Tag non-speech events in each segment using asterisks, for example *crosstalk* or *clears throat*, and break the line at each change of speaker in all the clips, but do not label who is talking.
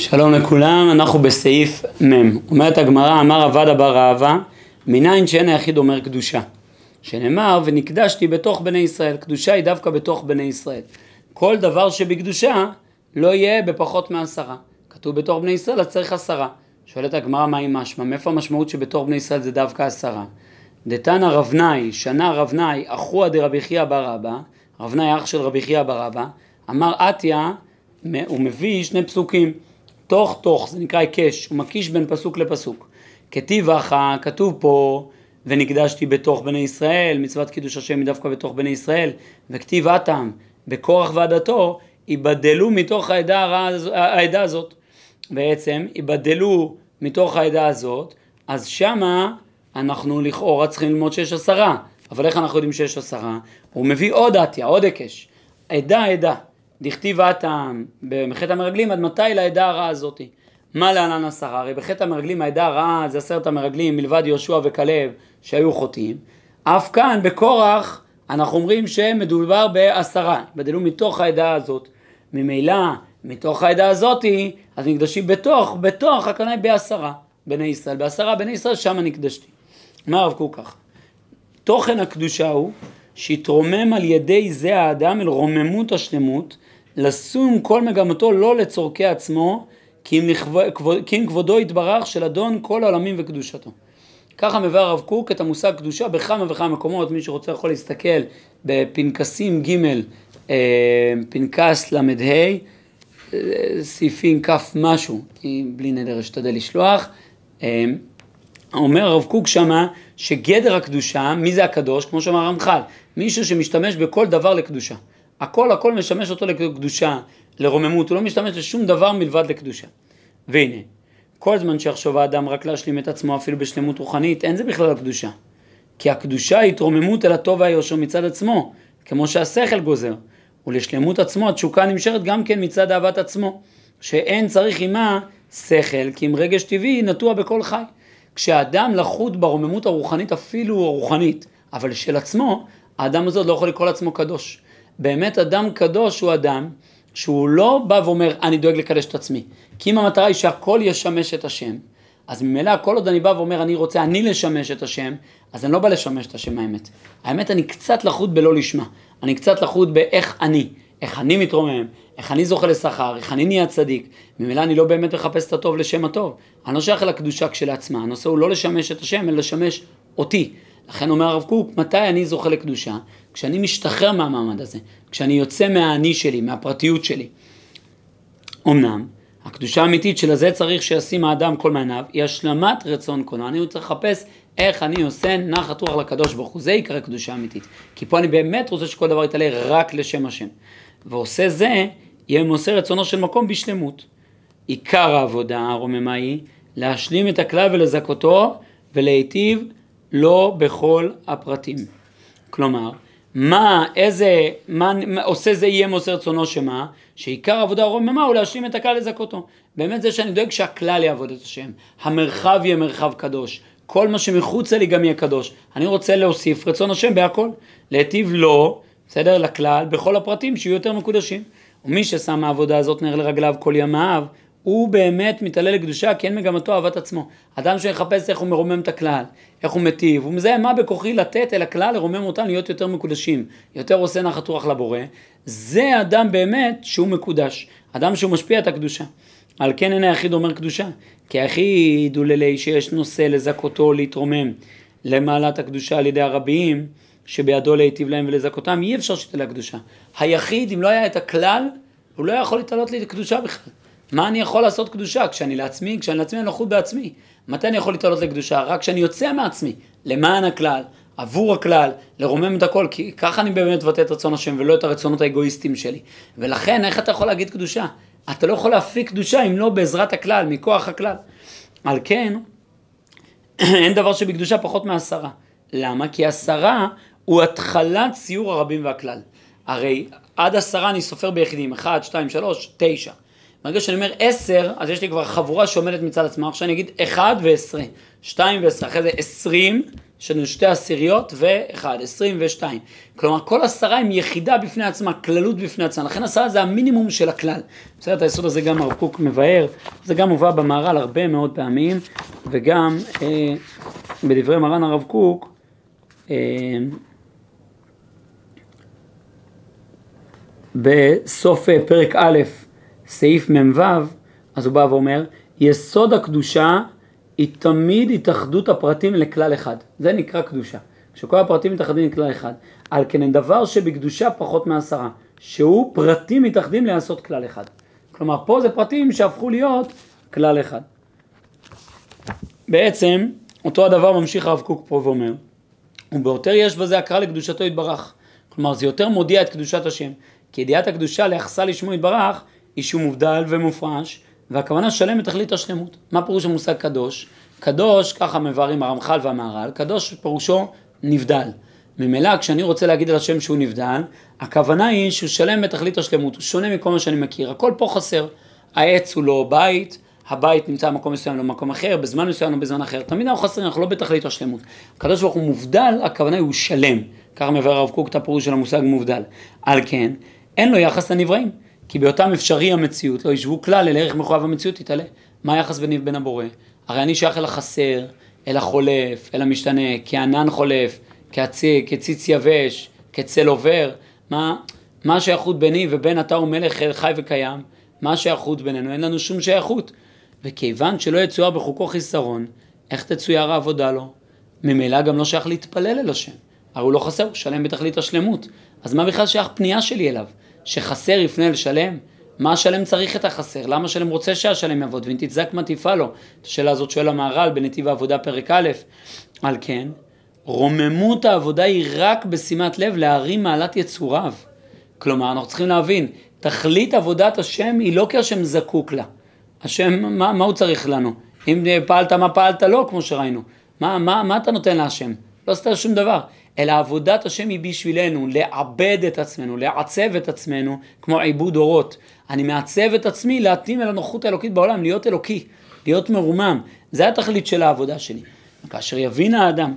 שלום לכולם, אנחנו בסעיף מ'. אומרת הגמרא, אמר עבדה בר אהבה, מניין שאין היחיד אומר קדושה. שנאמר, ונקדשתי בתוך בני ישראל. קדושה היא דווקא בתוך בני ישראל. כל דבר שבקדושה לא יהיה בפחות מעשרה. כתוב בתוך בני ישראל, אז צריך עשרה. שואלת הגמרא, מה היא משמע? מאיפה המשמעות שבתוך בני ישראל זה דווקא עשרה? דתנא רב נאי, שנה רב נאי, אחוה דרבי חייא בר אבא, רב נאי אח של רבי חייא בר אבא, אמר עטיה, הוא מביא שני פסוקים. תוך תוך, זה נקרא היקש, הוא מקיש בין פסוק לפסוק. כתיב אחא, כתוב פה, ונקדשתי בתוך בני ישראל, מצוות קידוש השם היא דווקא בתוך בני ישראל, וכתיב אטם, בכורח ועדתו, ייבדלו מתוך העדה, הרע, העדה הזאת. בעצם, ייבדלו מתוך העדה הזאת, אז שמה אנחנו לכאורה צריכים ללמוד שיש עשרה. אבל איך אנחנו יודעים שיש עשרה? הוא מביא עוד עטיה, עוד היקש. עדה עדה. דכתיב הטעם בחטא המרגלים עד מתי לעדה הרעה הזאתי? מה להלן עשרה? הרי בחטא המרגלים העדה הרעה זה עשרת המרגלים מלבד יהושע וכלב שהיו חוטאים. אף כאן בקורח אנחנו אומרים שמדובר בעשרה, בדלו מתוך העדה הזאת. ממילא מתוך העדה הזאתי אז נקדשים בתוך, בתוך היא בעשרה בני ישראל. בעשרה בני ישראל שם נקדשתי. מה הרב קוק ככה? תוכן הקדושה הוא שהתרומם על ידי זה האדם אל רוממות השלמות לשום כל מגמתו לא לצורכי עצמו, כי אם, לכבוד, כי אם כבודו יתברך של אדון כל העולמים וקדושתו. ככה מביא הרב קוק את המושג קדושה בכמה וכמה מקומות, מי שרוצה יכול להסתכל בפנקסים ג' אה, פנקס ל"ה, אה, סעיפים כ' משהו, בלי נדר אשתדל לשלוח. אה, אומר הרב קוק שמה שגדר הקדושה, מי זה הקדוש? כמו שאמר רמח"ל, מישהו שמשתמש בכל דבר לקדושה. הכל הכל משמש אותו לקדושה, לרוממות, הוא לא משתמש לשום דבר מלבד לקדושה. והנה, כל זמן שיחשוב האדם רק להשלים את עצמו אפילו בשלמות רוחנית, אין זה בכלל הקדושה. כי הקדושה היא התרוממות אל הטוב והיושר מצד עצמו, כמו שהשכל גוזר. ולשלמות עצמו התשוקה נמשכת גם כן מצד אהבת עצמו, שאין צריך עימה שכל, כי אם רגש טבעי נטוע בכל חי. כשאדם לחוד ברוממות הרוחנית, אפילו הרוחנית, אבל של עצמו, האדם הזה לא יכול לקרוא לעצמו קדוש. באמת אדם קדוש הוא אדם שהוא לא בא ואומר אני דואג לקדש את עצמי. כי אם המטרה היא שהכל ישמש את השם, אז ממילא כל עוד אני בא ואומר אני רוצה אני לשמש את השם, אז אני לא בא לשמש את השם האמת. האמת אני קצת לחוד בלא לשמה. אני קצת לחוד באיך אני, איך אני מתרומם, איך אני זוכה לשכר, איך אני נהיה צדיק. ממילא אני לא באמת מחפש את הטוב לשם הטוב. אני לא שייך לקדושה כשלעצמה. הנושא הוא לא לשמש את השם, אלא לשמש אותי. לכן אומר הרב קוק, מתי אני זוכה לקדושה? כשאני משתחרר מהמעמד הזה, כשאני יוצא מהאני שלי, מהפרטיות שלי. אמנם, הקדושה האמיתית של הזה צריך שישים האדם כל מעיניו, היא השלמת רצון קונו. אני צריך לחפש איך אני עושה נחת רוח לקדוש ברוך הוא, זה עיקר קדושה אמיתית. כי פה אני באמת רוצה שכל דבר יתעלה רק לשם השם. ועושה זה, יהיה מוסר רצונו של מקום בשלמות. עיקר העבודה הרוממה היא להשלים את הכלל ולזכותו ולהיטיב לא בכל הפרטים. כלומר, מה, איזה, מה, מה עושה זה יהיה מוסר רצונו שמה? שעיקר עבודה הרוממה הוא להשלים את הכלל לזכותו. באמת זה שאני דואג שהכלל יעבוד את השם, המרחב יהיה מרחב קדוש, כל מה שמחוצה לי גם יהיה קדוש. אני רוצה להוסיף רצון השם בהכל, להיטיב לו, בסדר, לכלל, בכל הפרטים שיהיו יותר מקודשים. ומי ששם העבודה הזאת נר לרגליו כל ימיו, הוא באמת מתעלה לקדושה כי אין מגמתו אהבת עצמו. אדם שיחפש איך הוא מרומם את הכלל, איך הוא מטיב, הוא מזהה מה בכוחי לתת אל הכלל, לרומם אותם להיות יותר מקודשים, יותר עושה נחת רוח לבורא, זה אדם באמת שהוא מקודש, אדם שהוא משפיע את הקדושה. על כן אין היחיד אומר קדושה, כי היחיד הוא לילי שיש נושא לזכותו להתרומם למעלת הקדושה על ידי הרבים, שבידו להיטיב להם ולזכותם, אי אפשר שתהיה הקדושה. היחיד, אם לא היה את הכלל, הוא לא יכול להתעלות לקדושה בכלל. מה אני יכול לעשות קדושה? כשאני לעצמי, כשאני לעצמי אני נוחות בעצמי. מתי אני יכול להתעלות לקדושה? רק כשאני יוצא מעצמי, למען הכלל, עבור הכלל, לרומם את הכל, כי ככה אני באמת מבטא את רצון השם ולא את הרצונות האגואיסטיים שלי. ולכן, איך אתה יכול להגיד קדושה? אתה לא יכול להפיק קדושה אם לא בעזרת הכלל, מכוח הכלל. על כן, *clears throat* אין דבר שבקדושה פחות מעשרה. למה? כי עשרה הוא התחלת ציור הרבים והכלל. הרי עד עשרה אני סופר ביחידים, אחד, שתיים, שלוש, תשע. ברגע שאני אומר עשר, אז יש לי כבר חבורה שעומדת מצד עצמה, עכשיו אני אגיד אחד ועשרה, שתיים ועשרה, אחרי זה עשרים, יש לנו שתי עשיריות ואחד, עשרים ושתיים. כלומר, כל עשרה הם יחידה בפני עצמה, כללות בפני עצמה, לכן עשרה זה המינימום של הכלל. בסדר, את היסוד הזה גם הרב קוק מבאר זה גם מובא במהר"ל הרבה מאוד פעמים, וגם אה, בדברי מרן הרב קוק, אה, בסוף אה, פרק א', סעיף מ"ו, אז הוא בא ואומר, יסוד הקדושה היא תמיד התאחדות הפרטים לכלל אחד. זה נקרא קדושה. כשכל הפרטים מתאחדים לכלל אחד. על כן דבר שבקדושה פחות מעשרה, שהוא פרטים מתאחדים לעשות כלל אחד. כלומר, פה זה פרטים שהפכו להיות כלל אחד. בעצם, אותו הדבר ממשיך הרב קוק פה ואומר, וביותר יש בזה הכרה לקדושתו יתברך. כלומר, זה יותר מודיע את קדושת השם. כי ידיעת הקדושה ליחסה לשמו יתברך, היא שהוא מובדל ומופרש, והכוונה שלם בתכלית השלמות. מה פירוש המושג קדוש? קדוש, ככה מבארים הרמח"ל והמהר"ל, קדוש פירושו נבדל. ממילא כשאני רוצה להגיד על השם שהוא נבדל, הכוונה היא שהוא שלם בתכלית השלמות, הוא שונה מכל מה שאני מכיר, הכל פה חסר. העץ הוא לא בית, הבית נמצא במקום מסוים לא במקום אחר, בזמן מסוים לא בזמן אחר, תמיד אנחנו חסרים, אנחנו לא בתכלית השלמות. הקדוש ברוך הוא מובדל, הכוונה היא הוא שלם, ככה מבאר הרב קוק את הפירוש של המושג מובדל. על כן, אין לו יחס לנבראים. כי באותם אפשרי המציאות לא ישבו כלל אל ערך מחויב המציאות יתעלה. מה היחס ביני ובין הבורא? הרי אני שייך אל החסר, אל החולף, אל המשתנה, כענן חולף, כצי, כציץ יבש, כצל עובר. מה, מה השייכות ביני ובין אתה ומלך חי וקיים? מה השייכות בינינו? אין לנו שום שייכות. וכיוון שלא יצויר בחוקו חיסרון, איך תצויר העבודה לו? ממילא גם לא שייך להתפלל אל השם. הרי הוא לא חסר, הוא שלם בתכלית השלמות. אז מה בכלל שייך פנייה שלי אליו? שחסר יפנה לשלם? מה השלם צריך את החסר? למה השלם רוצה שהשלם יעבוד? ואם תצדק מה תפעל לו? את השאלה הזאת שואל המהר"ל בנתיב העבודה פרק א', על כן, רוממות העבודה היא רק בשימת לב להרים מעלת יצוריו. כלומר, אנחנו צריכים להבין, תכלית עבודת השם היא לא כי השם זקוק לה. השם, מה, מה הוא צריך לנו? אם פעלת מה פעלת לא, כמו שראינו. מה, מה, מה אתה נותן להשם? לא עשית שום דבר. אלא עבודת השם היא בשבילנו, לעבד את עצמנו, לעצב את עצמנו, כמו עיבוד אורות. אני מעצב את עצמי להתאים אל הנוחות האלוקית בעולם, להיות אלוקי, להיות מרומם. זה התכלית של העבודה שלי. כאשר יבין האדם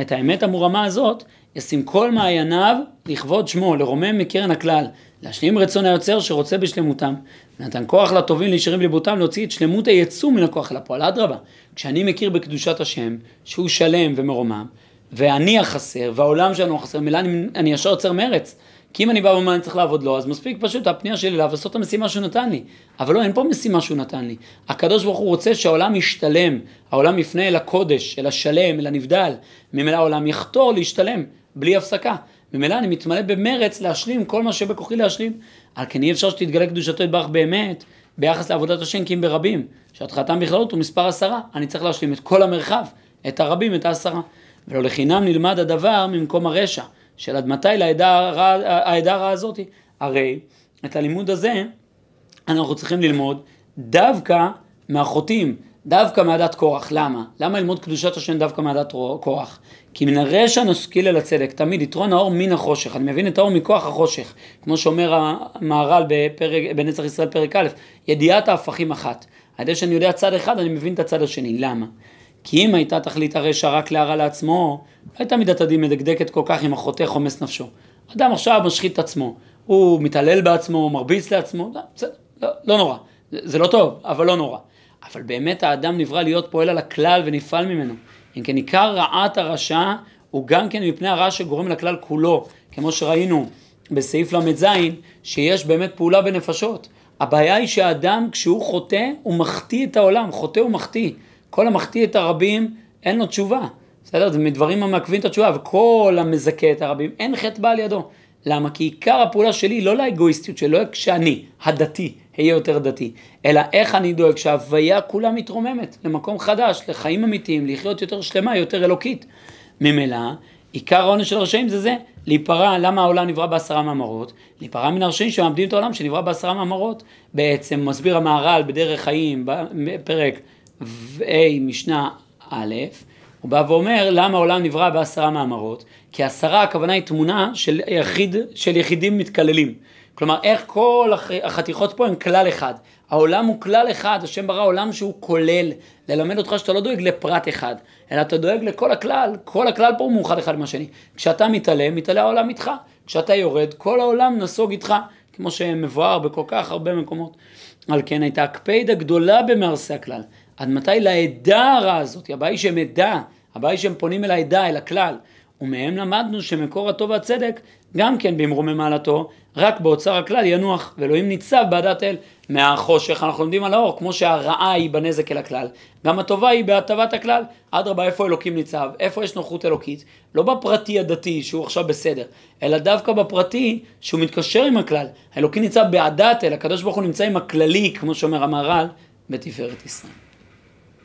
את האמת המורמה הזאת, ישים כל מעייניו לכבוד שמו, לרומם מקרן הכלל, להשלים רצון היוצר שרוצה בשלמותם, ונתן כוח לטובים להישארים בליבותם להוציא את שלמות היצוא מן הכוח אל הפועל. אדרבה, כשאני מכיר בקדושת השם, שהוא שלם ומרומם, ואני החסר, והעולם שלנו החסר, מילה אני, אני ישר יוצר מרץ. כי אם אני בא ואומר אני צריך לעבוד לו, אז מספיק פשוט הפנייה שלי אליו לעשות את המשימה שהוא נתן לי. אבל לא, אין פה משימה שהוא נתן לי. הקדוש ברוך הוא רוצה שהעולם ישתלם, העולם יפנה אל הקודש, אל השלם, אל הנבדל. ממילא העולם יחתור להשתלם, בלי הפסקה. ממילא אני מתמלא במרץ להשלים כל מה שבכוחי להשלים. על כן אי אפשר שתתגלה קדושתו יתברך באמת ביחס לעבודת השם כי אם ברבים. שהתחלתם בכללות הוא מספר עשרה. אני צריך להשלים את כל המרחב, את הרבים, את העשרה. ולא לחינם נלמד הדבר ממקום הרשע, של עד מתי לעדה הרעה הזאת. הרי את הלימוד הזה אנחנו צריכים ללמוד דווקא מהחוטאים, דווקא מעדת קורח. למה? למה ללמוד קדושת השם דווקא מעדת קורח? כי מן הרשע נשכיל אל הצדק, תמיד יתרון האור מן החושך. אני מבין את האור מכוח החושך, כמו שאומר המהר"ל בנצח ישראל פרק א', ידיעת ההפכים אחת. על ידי שאני יודע צד אחד, אני מבין את הצד השני. למה? כי אם הייתה תכלית הרשע רק להרע לעצמו, לא הייתה מידת הדין מדקדקת כל כך עם החוטא חומס נפשו. אדם עכשיו משחית את עצמו, הוא מתעלל בעצמו, מרביץ לעצמו, לא, זה, לא, לא נורא, זה, זה לא טוב, אבל לא נורא. אבל באמת האדם נברא להיות פועל על הכלל ונפעל ממנו. אם כן עיקר רעת הרשע הוא גם כן מפני הרע שגורם לכלל כולו, כמו שראינו בסעיף ל"ז, שיש באמת פעולה בנפשות. הבעיה היא שהאדם כשהוא חוטא, הוא מחטיא את העולם, חוטא ומחטיא. כל המחטיא את הרבים, אין לו תשובה. בסדר? זה מדברים המעכבים את התשובה, וכל המזכה את הרבים, אין חטא בא על ידו. למה? כי עיקר הפעולה שלי לא לאגואיסטיות שלא כשאני, הדתי, אהיה יותר דתי, אלא איך אני דואג שההוויה כולה מתרוממת למקום חדש, לחיים אמיתיים, לחיות יותר שלמה, יותר אלוקית. ממילא, עיקר העונש של הרשעים זה זה, להיפרע, למה העולם נברא בעשרה מאמרות? להיפרע מן הרשעים שמאבדים את העולם שנברא בעשרה מאמרות. בעצם מסביר המהר"ל בדרך חיים, בפרק ה' משנה א', הוא בא ואומר למה העולם נברא בעשרה מאמרות, כי עשרה הכוונה היא תמונה של, יחיד, של יחידים מתקללים. כלומר, איך כל החתיכות פה הם כלל אחד. העולם הוא כלל אחד, השם ברא עולם שהוא כולל, ללמד אותך שאתה לא דואג לפרט אחד, אלא אתה דואג לכל הכלל, כל הכלל פה הוא מאוחד אחד עם השני. כשאתה מתעלם, מתעלה העולם איתך. כשאתה יורד, כל העולם נסוג איתך, כמו שמבואר בכל כך הרבה מקומות. על כן הייתה הקפדה גדולה במערסי הכלל. עד מתי לעדה הרעה הזאת, הבעיה היא שהם עדה, הבעיה היא שהם פונים אל העדה, אל הכלל. ומהם למדנו שמקור הטוב והצדק, גם כן במרומי מעלתו, רק באוצר הכלל ינוח, ואלוהים ניצב בעדת אל. מהחושך אנחנו לומדים על האור, כמו שהרעה היא בנזק אל הכלל, גם הטובה היא בהטבת הכלל. אדרבה, איפה אלוקים ניצב? איפה יש נוחות אלוקית? לא בפרטי הדתי, שהוא עכשיו בסדר, אלא דווקא בפרטי, שהוא מתקשר עם הכלל. האלוקים ניצב בעדת אל, הקדוש ברוך הוא נמצא עם הכללי, כמו שאומר המהר"ל, בתפארת ישראל.